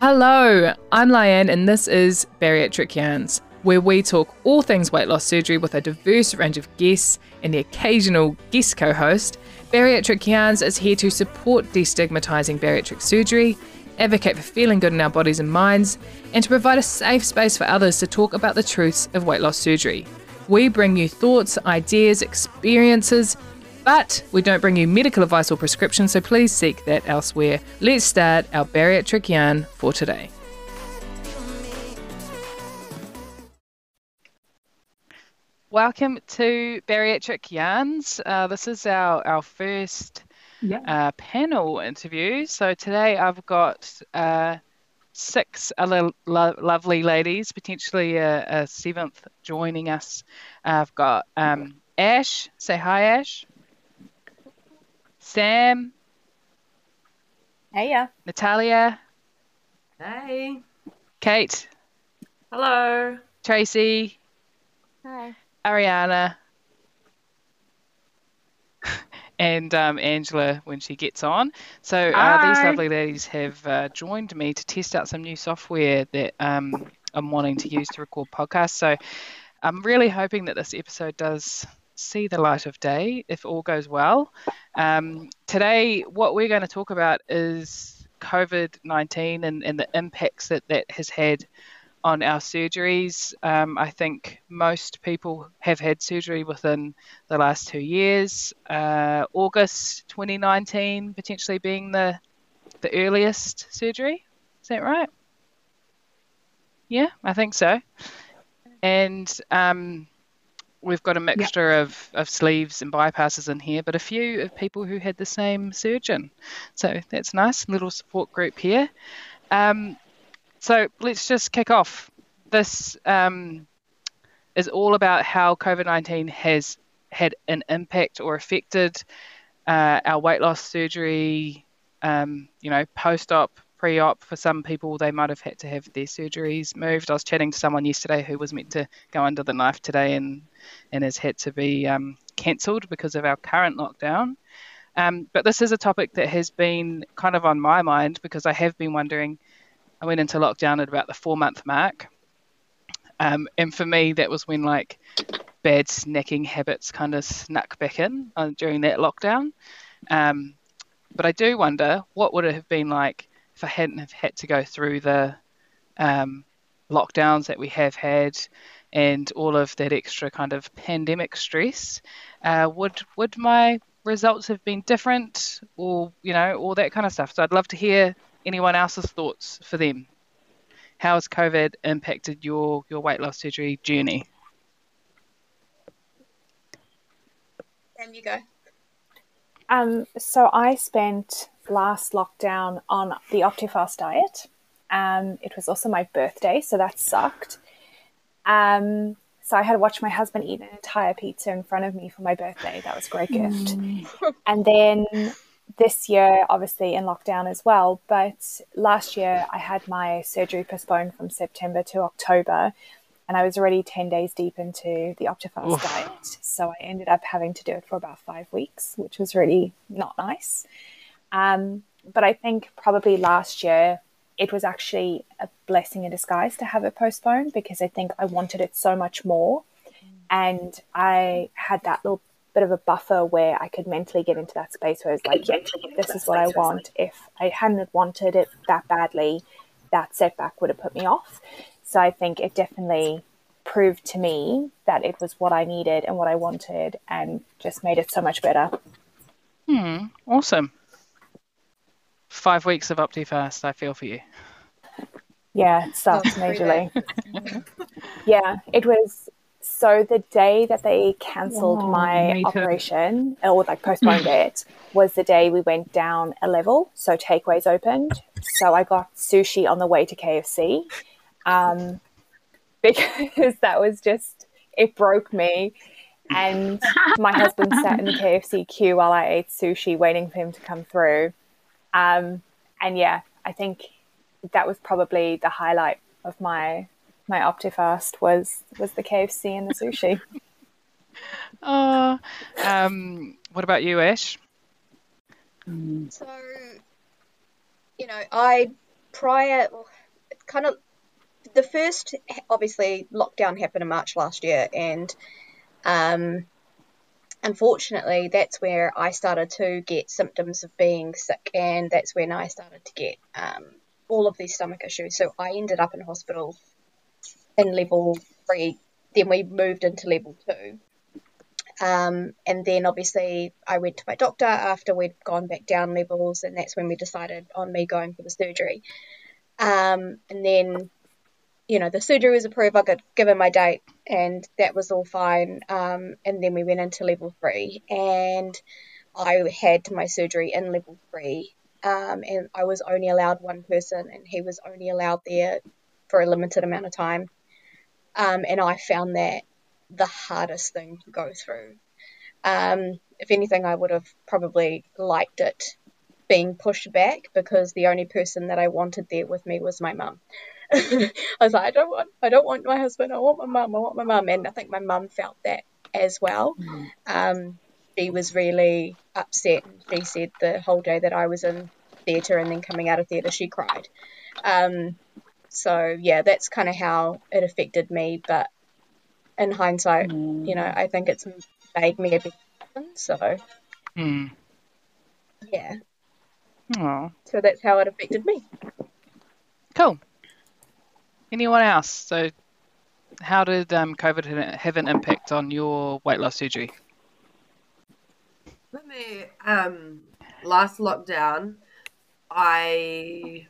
Hello, I'm Lyanne, and this is Bariatric Yarns, where we talk all things weight loss surgery with a diverse range of guests and the occasional guest co host. Bariatric Yarns is here to support destigmatizing bariatric surgery, advocate for feeling good in our bodies and minds, and to provide a safe space for others to talk about the truths of weight loss surgery. We bring you thoughts, ideas, experiences, but we don't bring you medical advice or prescription, so please seek that elsewhere. Let's start our bariatric yarn for today. Welcome to Bariatric Yarns. Uh, this is our, our first yeah. uh, panel interview. So today I've got uh, six other lo- lovely ladies, potentially a, a, seventh joining us. I've got um, Ash. Say hi, Ash. Sam. Hey, yeah. Natalia. Hey. Kate. Hello. Tracy. Hi. Ariana. and um, Angela when she gets on. So uh, these lovely ladies have uh, joined me to test out some new software that um, I'm wanting to use to record podcasts. So I'm really hoping that this episode does see the light of day if all goes well. Um, today, what we're going to talk about is COVID 19 and, and the impacts that that has had on our surgeries. Um, I think most people have had surgery within the last two years. Uh, August 2019 potentially being the the earliest surgery. Is that right? Yeah, I think so. And um, we've got a mixture yep. of, of sleeves and bypasses in here, but a few of people who had the same surgeon. So that's nice, little support group here. Um, so let's just kick off. This um, is all about how COVID 19 has had an impact or affected uh, our weight loss surgery, um, you know, post op, pre op. For some people, they might have had to have their surgeries moved. I was chatting to someone yesterday who was meant to go under the knife today and, and has had to be um, cancelled because of our current lockdown. Um, but this is a topic that has been kind of on my mind because I have been wondering I went into lockdown at about the four month mark. Um, and for me, that was when like bad snacking habits kind of snuck back in uh, during that lockdown. Um, but I do wonder what would it have been like if I hadn't have had to go through the um, lockdowns that we have had and all of that extra kind of pandemic stress. Uh, would would my results have been different, or you know, all that kind of stuff? So I'd love to hear anyone else's thoughts for them. How has COVID impacted your, your weight loss surgery journey? Sam, you go. Um, so I spent last lockdown on the Optifast diet. Um, it was also my birthday, so that sucked. Um, so I had to watch my husband eat an entire pizza in front of me for my birthday. That was a great gift. Mm. and then this year, obviously in lockdown as well, but last year I had my surgery postponed from September to October, and I was already 10 days deep into the Optifast Oof. diet. So I ended up having to do it for about five weeks, which was really not nice. Um, but I think probably last year it was actually a blessing in disguise to have it postponed because I think I wanted it so much more. And I had that little bit of a buffer where I could mentally get into that space where I was like, yeah, this is what I want. If I hadn't wanted it that badly, that setback would have put me off. So I think it definitely proved to me that it was what I needed and what I wanted and just made it so much better. Hmm, awesome. Five weeks of Optifast, I feel for you. Yeah, it sucks majorly. yeah, it was so the day that they cancelled oh, my operation or like postponed it was the day we went down a level. So takeaways opened. So I got sushi on the way to KFC. Um, because that was just it broke me. And my husband sat in the KFC queue while I ate sushi, waiting for him to come through. Um, and yeah, I think that was probably the highlight of my my Optifast was was the KFC and the sushi. oh, um, what about you, Ash? So you know, I prior, kind of, the first obviously lockdown happened in March last year, and um, unfortunately, that's where I started to get symptoms of being sick, and that's when I started to get um, all of these stomach issues. So I ended up in hospital in level three. Then we moved into level two. Um, and then obviously I went to my doctor after we'd gone back down levels, and that's when we decided on me going for the surgery. Um, and then, you know, the surgery was approved. I got given my date, and that was all fine. Um, and then we went into level three, and I had my surgery in level three. Um, and I was only allowed one person, and he was only allowed there for a limited amount of time. Um, and I found that the hardest thing to go through. Um, if anything, I would have probably liked it being pushed back because the only person that I wanted there with me was my mum. I was like, I don't want, I don't want my husband. I want my mum. I want my mum, and I think my mum felt that as well. Mm. Um, she was really upset. She said the whole day that I was in theatre and then coming out of theatre, she cried. Um, so yeah, that's kind of how it affected me. But in hindsight, mm. you know, I think it's made me a big person. So, mm. yeah. Aww. So that's how it affected me. Cool. Anyone else? So, how did um, COVID have an impact on your weight loss surgery? Um, last lockdown, I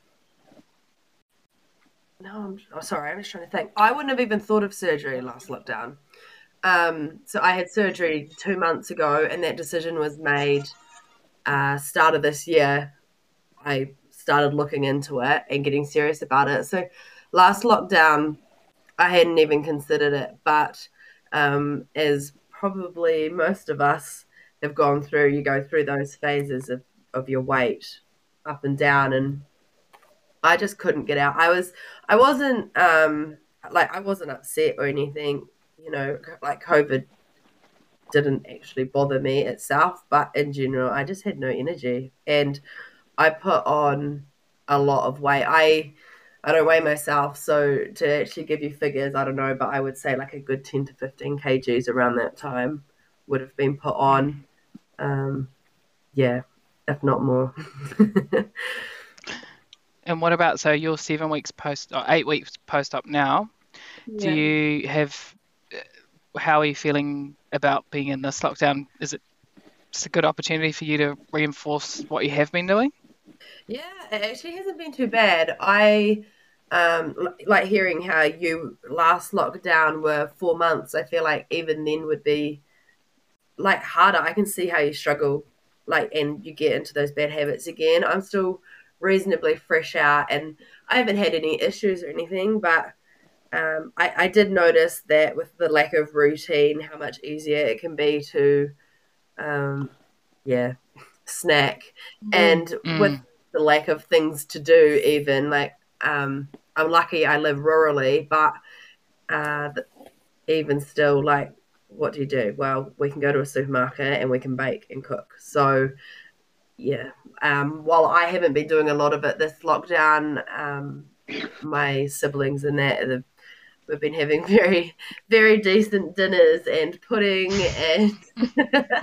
no, I'm oh, sorry. I'm just trying to think. I wouldn't have even thought of surgery last lockdown. Um, so I had surgery two months ago, and that decision was made uh, start of this year. I started looking into it and getting serious about it. So last lockdown, I hadn't even considered it, but um, as probably most of us have gone through, you go through those phases of, of your weight up and down and I just couldn't get out. I was I wasn't um like I wasn't upset or anything, you know, like COVID didn't actually bother me itself, but in general I just had no energy and I put on a lot of weight. I I don't weigh myself, so to actually give you figures, I don't know, but I would say like a good 10 to 15 kgs around that time would have been put on. Um, yeah, if not more. And what about so you're seven weeks post or eight weeks post up now? Yeah. Do you have? How are you feeling about being in this lockdown? Is it just a good opportunity for you to reinforce what you have been doing? Yeah, it actually hasn't been too bad. I um, like hearing how you last lockdown were four months. I feel like even then would be like harder. I can see how you struggle, like, and you get into those bad habits again. I'm still reasonably fresh out, and I haven't had any issues or anything. But um, I, I did notice that with the lack of routine, how much easier it can be to, um, yeah, snack, mm. and mm. with the lack of things to do, even like um, I'm lucky I live rurally, but uh, even still, like, what do you do? Well, we can go to a supermarket and we can bake and cook. So yeah, um, while I haven't been doing a lot of it this lockdown, um, my siblings and that we've been having very, very decent dinners and pudding and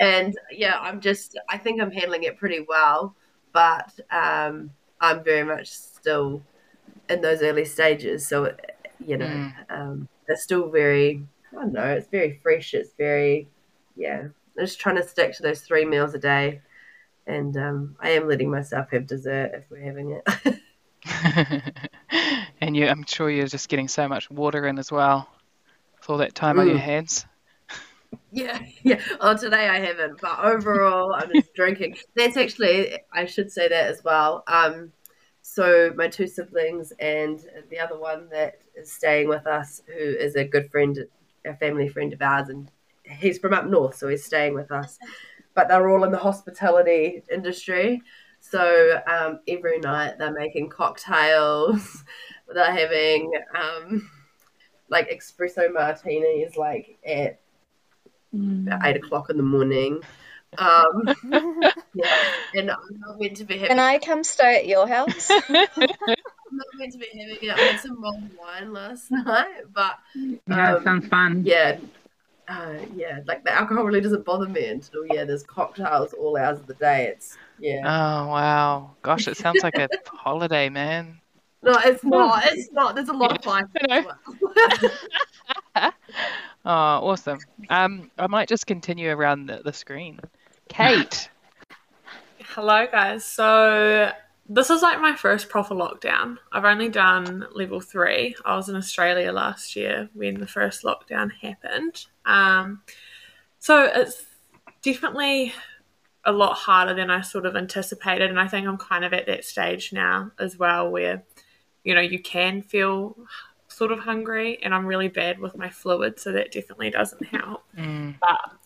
and yeah, I'm just I think I'm handling it pretty well, but um, I'm very much still in those early stages, so you know, mm. um, it's still very I don't know, it's very fresh, it's very yeah. I'm just trying to stick to those three meals a day and um, I am letting myself have dessert if we're having it. and you, I'm sure you're just getting so much water in as well for all that time mm. on your hands. Yeah, yeah. Oh, today I haven't, but overall, I'm just drinking. That's actually, I should say that as well. Um, so my two siblings and the other one that is staying with us, who is a good friend, a family friend of ours, and he's from up north, so he's staying with us but they're all in the hospitality industry. So um, every night they're making cocktails, they're having um, like espresso martinis, like at mm. eight o'clock in the morning. Um, yeah. and I'm not meant to be having. Can I come stay at your house? I'm not meant to be having it. I had some mulled wine last night, but Yeah, um, sounds fun. yeah, uh, yeah, like the alcohol really doesn't bother me until yeah, there's cocktails all hours of the day. It's yeah. Oh wow, gosh, it sounds like a holiday, man. No, it's not. It's not. There's a lot of fun. Oh, awesome. Um, I might just continue around the, the screen. Kate. Hello, guys. So this is like my first proper lockdown. I've only done level three. I was in Australia last year when the first lockdown happened. Um, so it's definitely a lot harder than I sort of anticipated, and I think I'm kind of at that stage now as well, where you know you can feel sort of hungry, and I'm really bad with my fluid, so that definitely doesn't help Mm,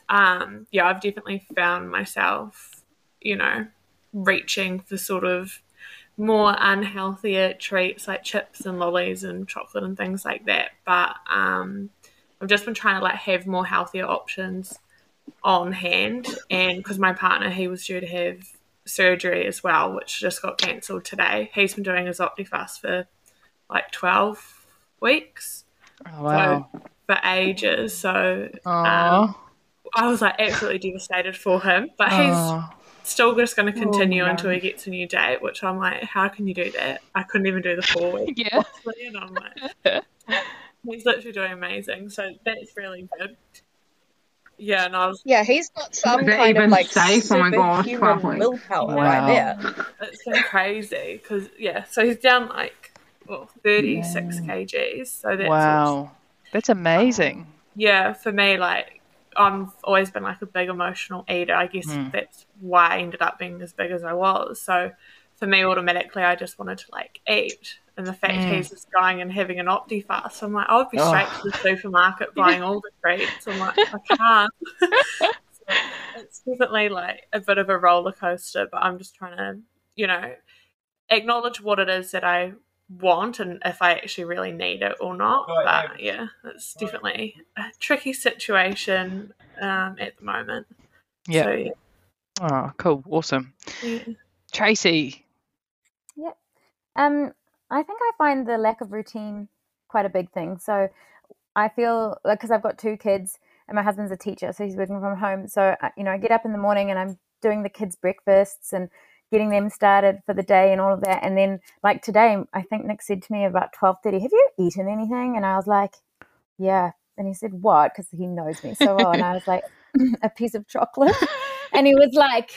um, yeah, I've definitely found myself, you know, reaching for sort of more unhealthier treats like chips and lollies and chocolate and things like that. But um, I've just been trying to like have more healthier options on hand, and because my partner he was due to have surgery as well, which just got cancelled today. He's been doing his Optifast for like twelve weeks oh, wow. for ages. So Aw. Um, I was like absolutely devastated for him, but he's still just going to oh, continue Oh, no. until he gets a new date. Which I'm like, how can you do that? I couldn't even do the four weeks. Yeah. honestly, and I'm like, he's literally doing amazing. So that's really good. Yeah, and I was. Yeah, he's got some Is that kind of like safe? Oh my gosh, superhuman 12 willpower Wow. right there. It's been crazy because yeah, so he's down like well 36 kgs. So that's Wow. That's amazing. yeah, for me, like I've always been like a big emotional eater. I guess Mm. that's why I ended up being as big as I was. So for me, automatically, I just wanted to like eat. And the fact Mm. he's just going and having an Optifast, I'm like, I would be Oh. straight to the supermarket buying all the treats. I'm like, I can't. so it's definitely like a bit of a roller coaster, but I'm just trying to, you know, acknowledge what it is that I want and if I actually really need it or not. But yeah, it's definitely a tricky situation um, at the moment. Yeah. So, yeah. Oh, cool. Awesome. yeah. Tracy. Yep. Um, I think I find the lack of routine quite a big thing. So I feel like because I've got two kids and my husband's a teacher, so he's working from home. So you know, I get up in the morning and I'm doing the kids' breakfasts and getting them started for the day and all of that. And then like today, I think Nick said to me about twelve thirty, "Have you eaten anything?" And I was like, "Yeah." And he said, "What?" Because he knows me so well. And I was like, "A piece of chocolate." And he was like,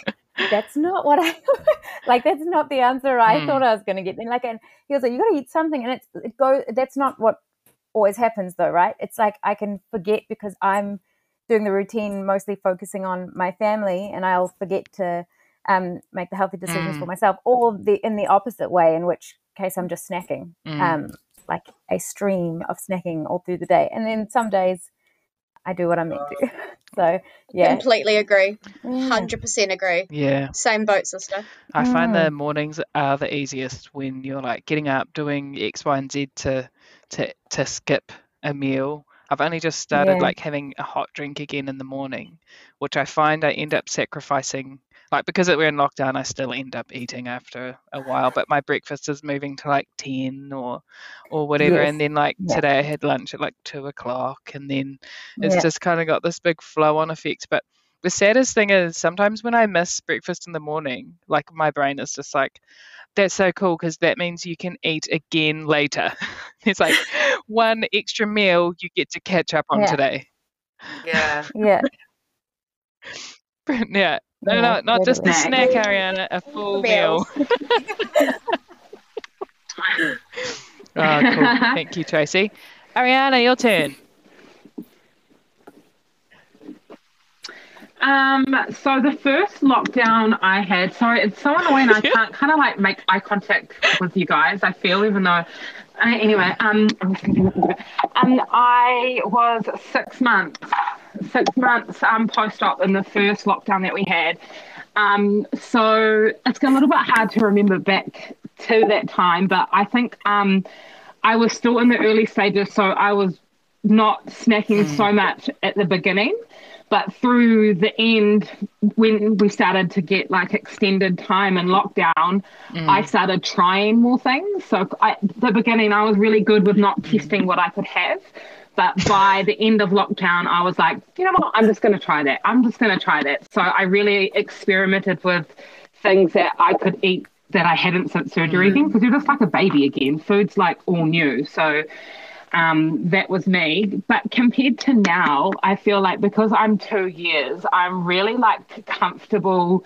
"That's not what I like. That's not the answer I Hmm. thought I was going to get." And like, and he was like, "You got to eat something," and it's it go. That's not what always happens, though, right? It's like I can forget because I'm doing the routine, mostly focusing on my family, and I'll forget to um, make the healthy decisions for Mm. myself, or the in the opposite way, in which case I'm just snacking, Mm. um, like a stream of snacking all through the day, and then some days I do what I'm meant to. so yeah, Completely agree. Yeah. Hundred percent agree. Yeah. Same boat, sister. I find the Mm. mornings are the easiest when you're like getting up, doing X, Y, and Z to to to skip a meal. I've only just started Yeah. like having a hot drink again in the morning, which I find I end up sacrificing. Like because we're in lockdown, I still end up eating after a while, but my breakfast is moving to like ten or or whatever, Yes. and then like Yeah. today I had lunch at like two o'clock, and then it's Yeah. just kind of got this big flow on effect. But the saddest thing is sometimes when I miss breakfast in the morning, like my brain is just like, that's so cool because that means you can eat again later. it's like one extra meal you get to catch up on Yeah. today. Yeah. yeah, yeah. No, no, not just a totally. snack, Ariana, a full meal. meal. Oh, cool. Thank you, Tracy. Ariana, your turn. Um, so the first lockdown I had, sorry, it's so annoying. I can't kind of like make eye contact with you guys. I feel even though, uh, anyway, um, um, I was six months, six months um post op in the first lockdown that we had. Um, so it's a little bit hard to remember back to that time, but I think um, I was still in the early stages, so I was not snacking so much at the beginning. but through the end, when we started to get like extended time and lockdown, mm. I started trying more things. So at the beginning, I was really good with not testing what I could have. But by the end of lockdown, I was like, you know what? I'm just going to try that. I'm just going to try that. So I really experimented with things that I could eat that I hadn't since surgery mm. again because you're just like a baby again. Food's like all new. So um, that was me. But compared to now, I feel like because I'm two years, I'm really like comfortable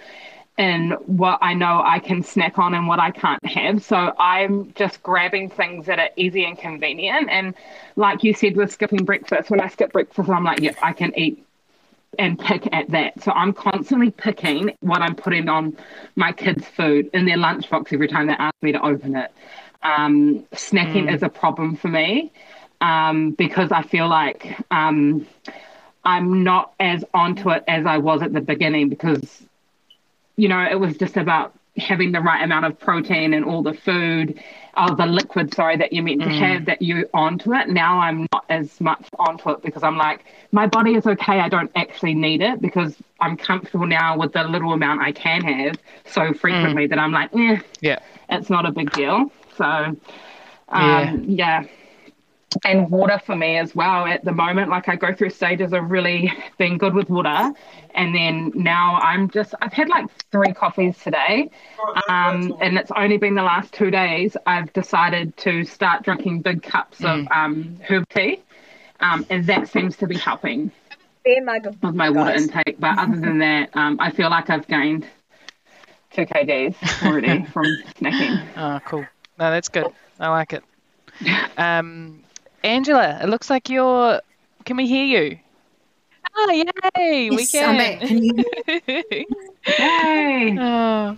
in what I know I can snack on and what I can't have. So I'm just grabbing things that are easy and convenient. And like you said with skipping breakfast, when I skip breakfast, I'm like, yeah, I can eat and pick at that. So I'm constantly picking what I'm putting on my kids' food in their lunchbox every time they ask me to open it. Um, snacking mm. is a problem for me um, because I feel like um, I'm not as onto it as I was at the beginning because you know, it was just about having the right amount of protein and all the food, or the liquid, sorry, that you're meant to mm. have that you onto it. Now I'm not as much onto it because I'm like, my body is okay. I don't actually need it because I'm comfortable now with the little amount I can have so frequently mm. that I'm like, eh, yeah, it's not a big deal. So, um, yeah. yeah and water for me as well at the moment. Like I go through stages of really being good with water, and then now I'm just I've had like three coffees today, um, and it's only been the last two days I've decided to start drinking big cups mm. of um, herb tea, um, and that seems to be helping with my water intake. But other than that, um, I feel like I've gained two kgs already from snacking. Oh, cool. No, that's good. I like it. Um, Angela, it looks like you're. Can we hear you? Oh, yay! Yes, we can. can you... yay! Oh.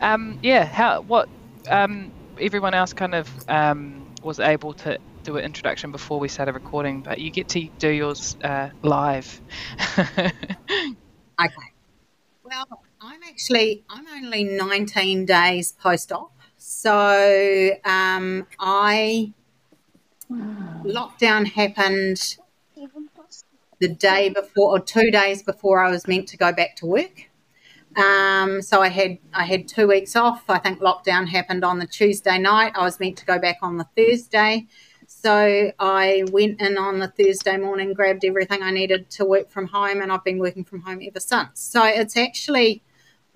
Um, yeah. How? What? Um, everyone else kind of um, was able to do an introduction before we started recording, but you get to do yours uh, live. okay. Well, I'm actually I'm only 19 days post-op, so um, I Lockdown happened the day before or two days before I was meant to go back to work. Um, so I had I had two weeks off. I think lockdown happened on the Tuesday night. I was meant to go back on the Thursday. So I went in on the Thursday morning, grabbed everything I needed to work from home, and I've been working from home ever since. So it's actually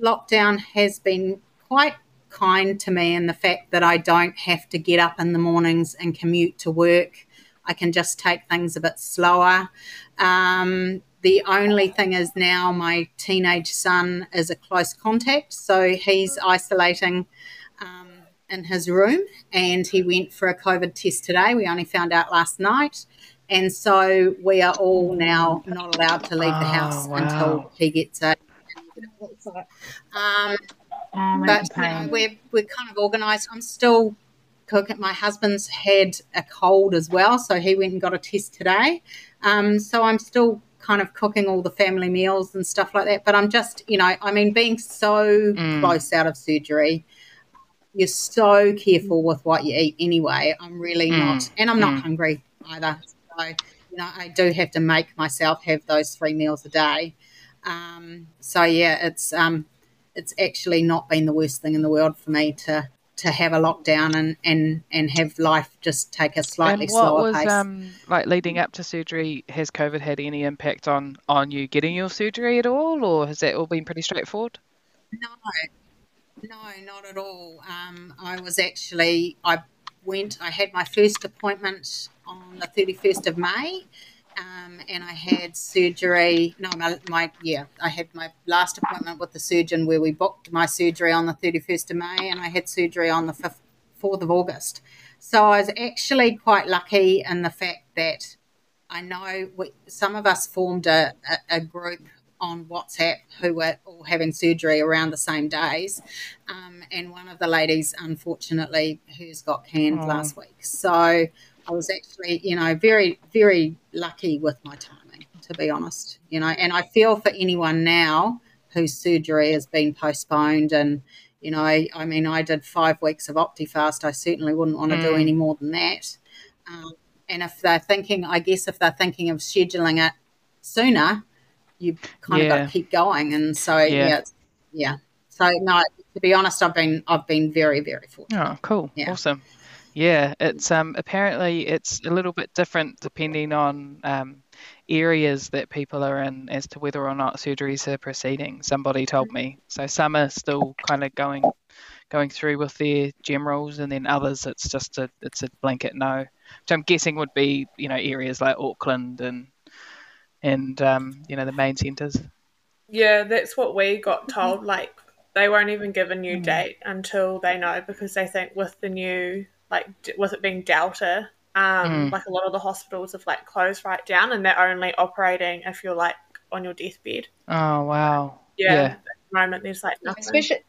lockdown has been quite kind to me and the fact that I don't have to get up in the mornings and commute to work. I can just take things a bit slower. Um, the only thing is now my teenage son is a close contact, so he's isolating um, in his room and he went for a COVID test today. We only found out last night. And so we are all now not allowed to leave the oh, house wow. until he gets a. Um, Oh, but you know, we're we're kind of organised. I'm still cooking. My husband's had a cold as well, so he went and got a test today. Um, so I'm still kind of cooking all the family meals and stuff like that. But I'm just, you know, I mean, being so mm. close out of surgery, you're so careful with what you eat anyway. I'm really mm. not, and I'm not mm. hungry either. So, you know, I do have to make myself have those three meals a day. Um, so yeah, it's um, it's actually not been the worst thing in the world for me to to have a lockdown and and and have life just take a slightly and what slower was, pace. Um, like leading up to surgery, has COVID had any impact on on you getting your surgery at all, or has that all been pretty straightforward? No, no, not at all. Um, I was actually I went. I had my first appointment on the thirty first of May, um, and I had surgery. No, my, my, yeah, I had my last appointment with the surgeon where we booked my surgery on the 31st of May, and I had surgery on the 5th, 4th of August. So I was actually quite lucky in the fact that I know we, some of us formed a, a, a, group on WhatsApp who were all having surgery around the same days. Um, and one of the ladies, unfortunately, hers got canned oh. last week. So I was actually, you know, very, very lucky with my timing, to be honest. You know, and I feel for anyone now whose surgery has been postponed and you know, I, I mean, I did five weeks of Optifast. I certainly wouldn't want to mm. do any more than that. Um, and if they're thinking, I guess if they're thinking of scheduling it sooner, you kind of got to keep going. And so Yeah. yeah, yeah. So no, to be honest, I've been I've been very very fortunate. Oh, cool. Yeah. Awesome. Yeah, it's um apparently it's a little bit different depending on um areas that people are in as to whether or not surgeries are proceeding. Somebody told me. So some are still kind of going going through with their generals and then others it's just a it's a blanket no. Which I'm guessing would be, you know, areas like Auckland and and um, you know, the main centres. Yeah, that's what we got told. Like they won't even give a new date until they know because they think with the new like was it being Delta, um, Mm. like a lot of the hospitals have like closed right down and they're only operating if you're like on your deathbed. Oh wow. Yeah, Yeah. at the moment there's like nothing. especially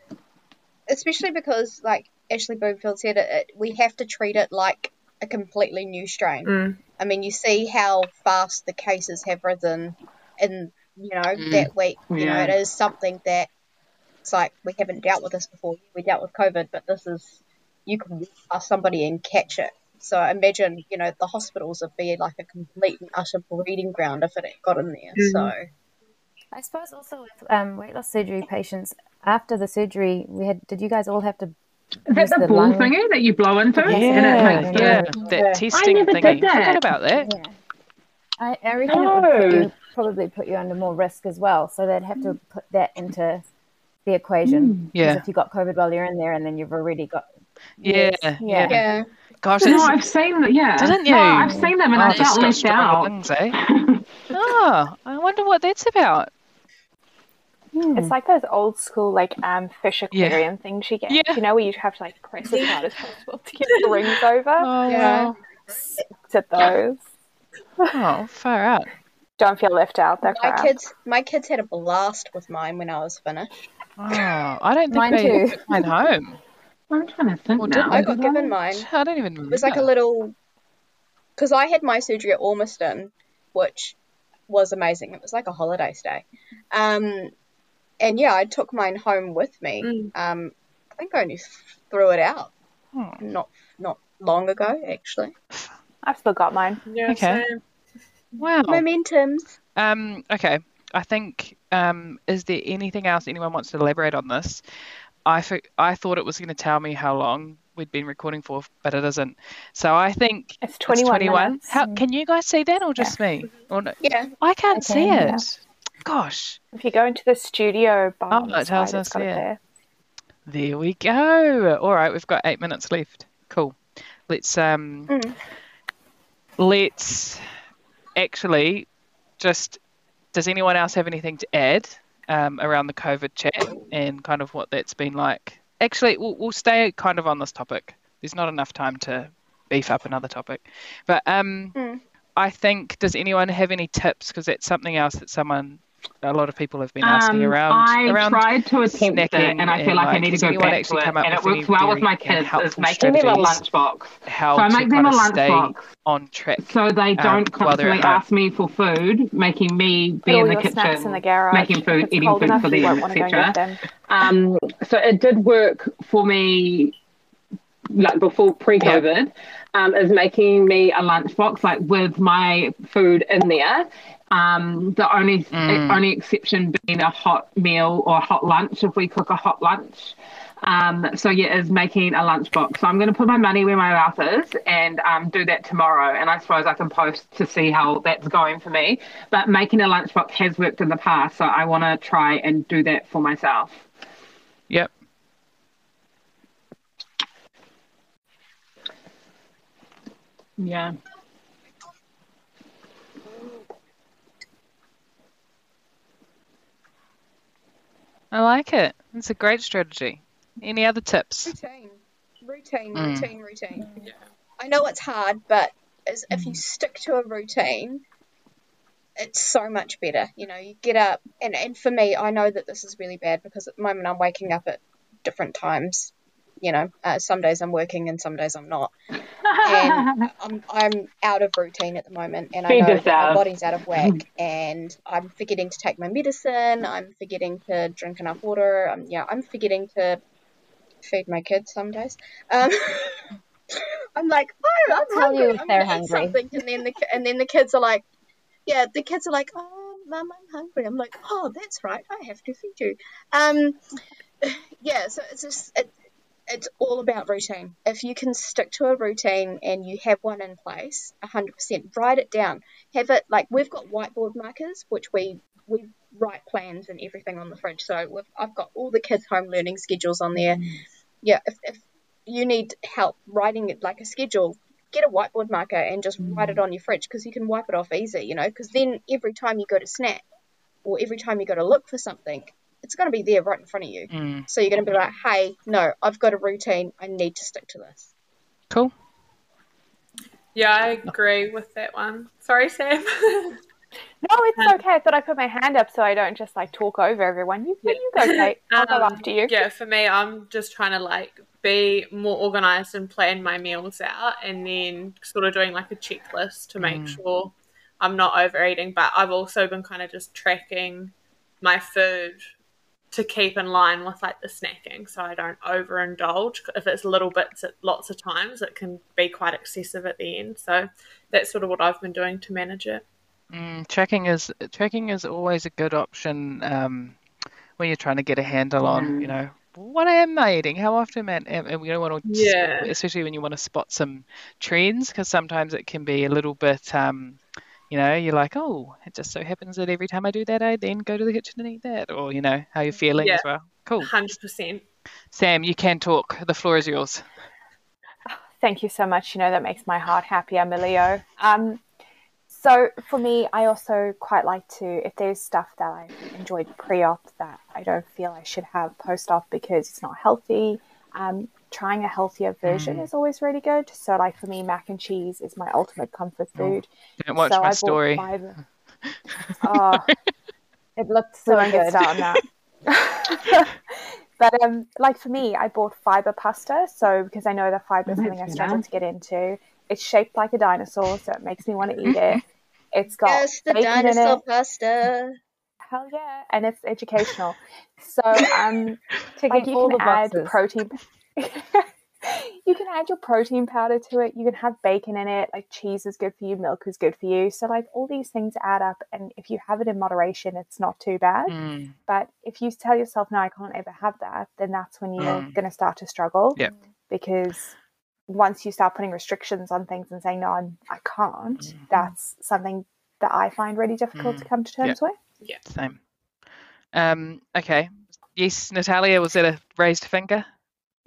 especially because like Ashley Bloomfield said it, it we have to treat it like a completely new strain. Mm. I mean, you see how fast the cases have risen in you know Mm. that week. You know, Yeah. it is something that it's like we haven't dealt with this before. We dealt with COVID, but this is you can walk past somebody and catch it. So imagine, you know, the hospitals would be like a complete and utter breeding ground if it got in there. Mm. So I suppose also with um, weight loss surgery patients, after the surgery, we had. Did you guys all have to? Is that the the ball lung- thingy that you blow into? Yes, And it Yeah, makes the- yeah, Yeah. that testing I never thingy. did that. Forgot about that. Yeah. I, I reckon it would put you, probably put you under more risk as well. So they'd have to put that into the equation. 'Cause Yeah. If you got COVID while you're in there, and then you've already got. Yeah, Yes, yeah. yeah, Gosh, No, I've seen that. Yeah, Didn't you? No, I've seen them, and oh, I the felt Scotch left stronger out. lungs, eh? Oh, I wonder what that's about. It's like those old school like um fish Yeah. aquarium things you get. Yeah. You know where you have to like press as hard as possible to get the rings over. Oh, Yeah. wow. It's at those. Oh, far out. Don't feel left out. They're my crap. kids, my kids had a blast with mine when I was finished. Oh, I don't think Mine they too. took mine home. I'm trying to think Well, did now. I got given mine. I don't even remember. It was like a little, because I had my surgery at Ormiston, which was amazing. It was like a holiday stay. Um, and yeah, I took mine home with me. Mm. Um, I think I only threw it out Oh, not not long ago, actually. I've still got mine. Yeah, Okay. same. wow. Momentums. Um, okay. I think, um, is there anything else anyone wants to elaborate on this? I, for, I thought it was going to tell me how long we'd been recording for, but it isn't. So I think It's it's 21 21. How, can you guys see that or just me? Or no, Yeah. I can't I see can, it. yeah. Gosh. If you go into the studio bar, Oh, it tells us, it's got it yeah. there. There we go. All right, we've got eight minutes left. Cool. Let's um Mm. let's actually just does anyone else have anything to add um, around the COVID chat and kind of what that's been like? Actually, we'll, we'll stay kind of on this topic. There's not enough time to beef up another topic, but um, Mm. I think does anyone have any tips? Because that's something else that someone, a lot of people have been asking Um, around. I around tried to attempt it, snacking and I feel and, like I need to has go anyone back to actually it. come up And it with works any well with my um, kids. Is helpful making them a strategies? lunchbox. how So I make them a lunchbox. on track. So they don't while they're constantly ask me for food, making me be Put in the kitchen, in the garage. making food, If it's eating food enough, for them, won't want to go and etc. Um, so it did work for me, like before pre-COVID, um, is making me a lunchbox like with my food in there. Um, the only Mm. only exception being a hot meal or a hot lunch if we cook a hot lunch. Um, so yeah, is making a lunchbox. So I'm going to put my money where my mouth is and um, do that tomorrow. And I suppose I can post to see how that's going for me. But making a lunchbox has worked in the past, so I want to try and do that for myself. Yep. Yeah. I like it. It's a great strategy. Any other tips? Routine, routine, Mm. routine, routine. I know it's hard, but as, if you stick to a routine, it's so much better. You know, you get up, and, and for me, I know that this is really bad because at the moment I'm waking up at different times. You know, uh, some days I'm working and some days I'm not. And I'm I'm out of routine at the moment, and I Feed know that my body's out of whack, and I'm forgetting to take my medicine. I'm forgetting to drink enough water. Um, yeah, I'm forgetting to feed my kids some days. Um, I'm like, oh, I'm you hungry. if I'm they're hungry. something, and then the and then the kids are like, yeah, the kids are like, oh, Mum, I'm hungry. I'm like, oh, that's right. I have to feed you. Um, yeah. So it's just it, it's all about routine. If you can stick to a routine and you have one in place, 100%, write it down. Have it like we've got whiteboard markers, which we we write plans and everything on the fridge. So I've got all the kids' home learning schedules on there. Mm. Yeah, if, if you need help writing it like a schedule, get a whiteboard marker and just mm. write it on your fridge because you can wipe it off easy, you know, because then every time you go to snack or every time you go to look for something, it's going to be there right in front of you. Mm. So you're going to be like, hey, no, I've got a routine. I need to stick to this. Cool. Yeah, I agree with that one. Sorry, Sam. No, it's um, okay. I thought I put my hand up so I don't just like talk over everyone. You, you go, Kate. I'll um, go after you. Yeah, for me, I'm just trying to like be more organized and plan my meals out and then sort of doing like a checklist to make mm. sure I'm not overeating. But I've also been kind of just tracking my food to keep in line with like the snacking so I don't overindulge. If it's little bits at lots of times, it can be quite excessive at the end. So that's sort of what I've been doing to manage it. Mm, tracking is tracking is always a good option um, when you're trying to get a handle on, you know, what am I eating? How often am, I? am we don't want to, yeah. especially when you want to spot some trends, because sometimes it can be a little bit, um, you know, you're like, oh, it just so happens that every time I do that, I then go to the kitchen and eat that, or you know, how you're feeling yeah. as well. Cool. Hundred percent. Sam, you can talk. The floor is yours. Thank you so much. You know that makes my heart happy. I'm a Leo. Um, so for me, I also quite like to, if there's stuff that I enjoyed pre-op that I don't feel I should have post-op because it's not healthy, um, trying a healthier version mm. is always really good. So like for me, mac and cheese is my ultimate comfort oh, food. Don't watch so my story. Five... oh, it looked so good on that. but um, like for me, I bought fiber pasta. So because I know that fiber is something I struggle to get into. It's shaped like a dinosaur, so it makes me want to eat it. It's got yes, the dinosaur pasta. Hell yeah, and it's educational. So um, like you can add boxes. protein. you can add your protein powder to it. You can have bacon in it. Like cheese is good for you. Milk is good for you. So like all these things add up, and if you have it in moderation, it's not too bad. Mm. But if you tell yourself, "No, I can't ever have that," then that's when you're mm. going to start to struggle. Yeah. Because once you start putting restrictions on things and saying no i can not mm-hmm. that's something that i find really difficult mm. to come to terms yeah. with yeah same um okay yes natalia was that a raised finger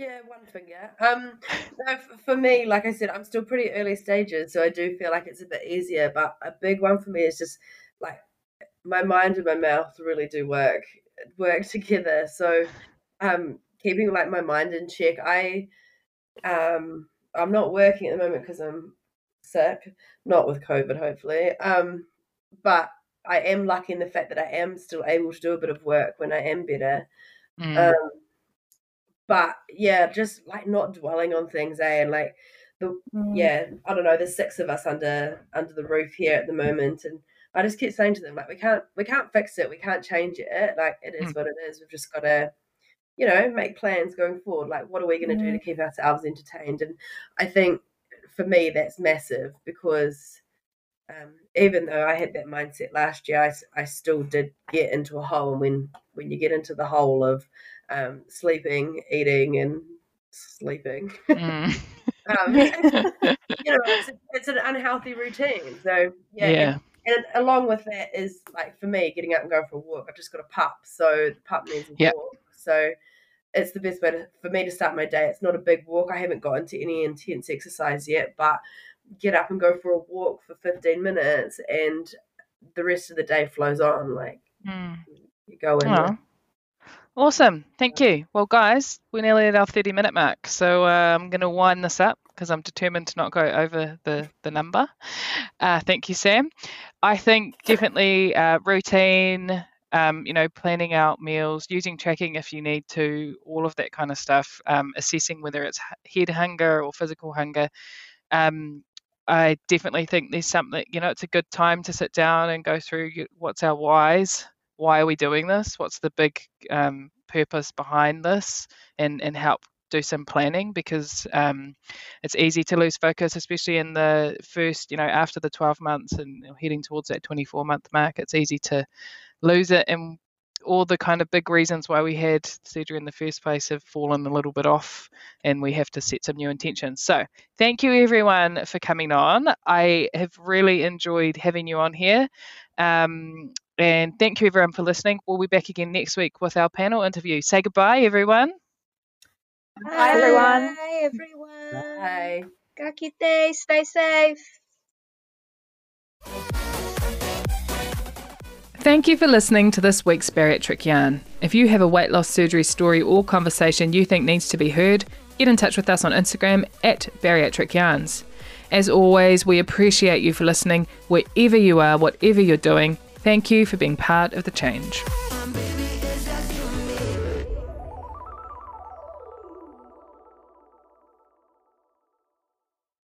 yeah one finger um no, for me like i said i'm still pretty early stages so i do feel like it's a bit easier but a big one for me is just like my mind and my mouth really do work work together so um keeping like my mind in check i um, I'm not working at the moment because I'm sick, not with COVID, hopefully. Um, but I am lucky in the fact that I am still able to do a bit of work when I am better. Mm. Um, but yeah, just like not dwelling on things, eh? And like the mm. yeah, I don't know. There's six of us under under the roof here at the moment, and I just keep saying to them like, we can't we can't fix it, we can't change it. Like it is mm. what it is. We've just got to you know, make plans going forward. Like, what are we going to do to keep ourselves entertained? And I think for me, that's massive because um, even though I had that mindset last year, I, I still did get into a hole. And when, when you get into the hole of um, sleeping, eating, and sleeping, mm. um, you know, it's, it's, an unhealthy routine. So, yeah. yeah. And, and along with that is like for me, getting out and going for a walk. I've just got a pup, so the pup needs a yep. walk. So it's the best way to, for me to start my day. It's not a big walk. I haven't got into any intense exercise yet, but get up and go for a walk for 15 minutes and the rest of the day flows on. Like mm. you go in. Oh. Awesome. Thank you. Well, guys, we're nearly at our 30 minute mark. So uh, I'm going to wind this up because I'm determined to not go over the, the number. Uh, thank you, Sam. I think definitely uh, routine, um, you know, planning out meals, using tracking if you need to, all of that kind of stuff, um, assessing whether it's head hunger or physical hunger. Um, I definitely think there's something, you know, it's a good time to sit down and go through what's our whys, why are we doing this, what's the big um, purpose behind this, and and help do some planning because um, it's easy to lose focus, especially in the first, you know, after the 12 months and heading towards that 24 month mark. It's easy to lose it, and all the kind of big reasons why we had surgery in the first place have fallen a little bit off, and we have to set some new intentions. So, thank you everyone for coming on. I have really enjoyed having you on here. Um, and thank you everyone for listening. We'll be back again next week with our panel interview. Say goodbye, everyone. Bye, everyone. Bye, everyone. Bye. Ka kite. Stay safe. Thank you for listening to this week's Bariatric Yarn. If you have a weight loss surgery story or conversation you think needs to be heard, get in touch with us on Instagram at Bariatric Yarns. As always, we appreciate you for listening wherever you are, whatever you're doing. Thank you for being part of the change.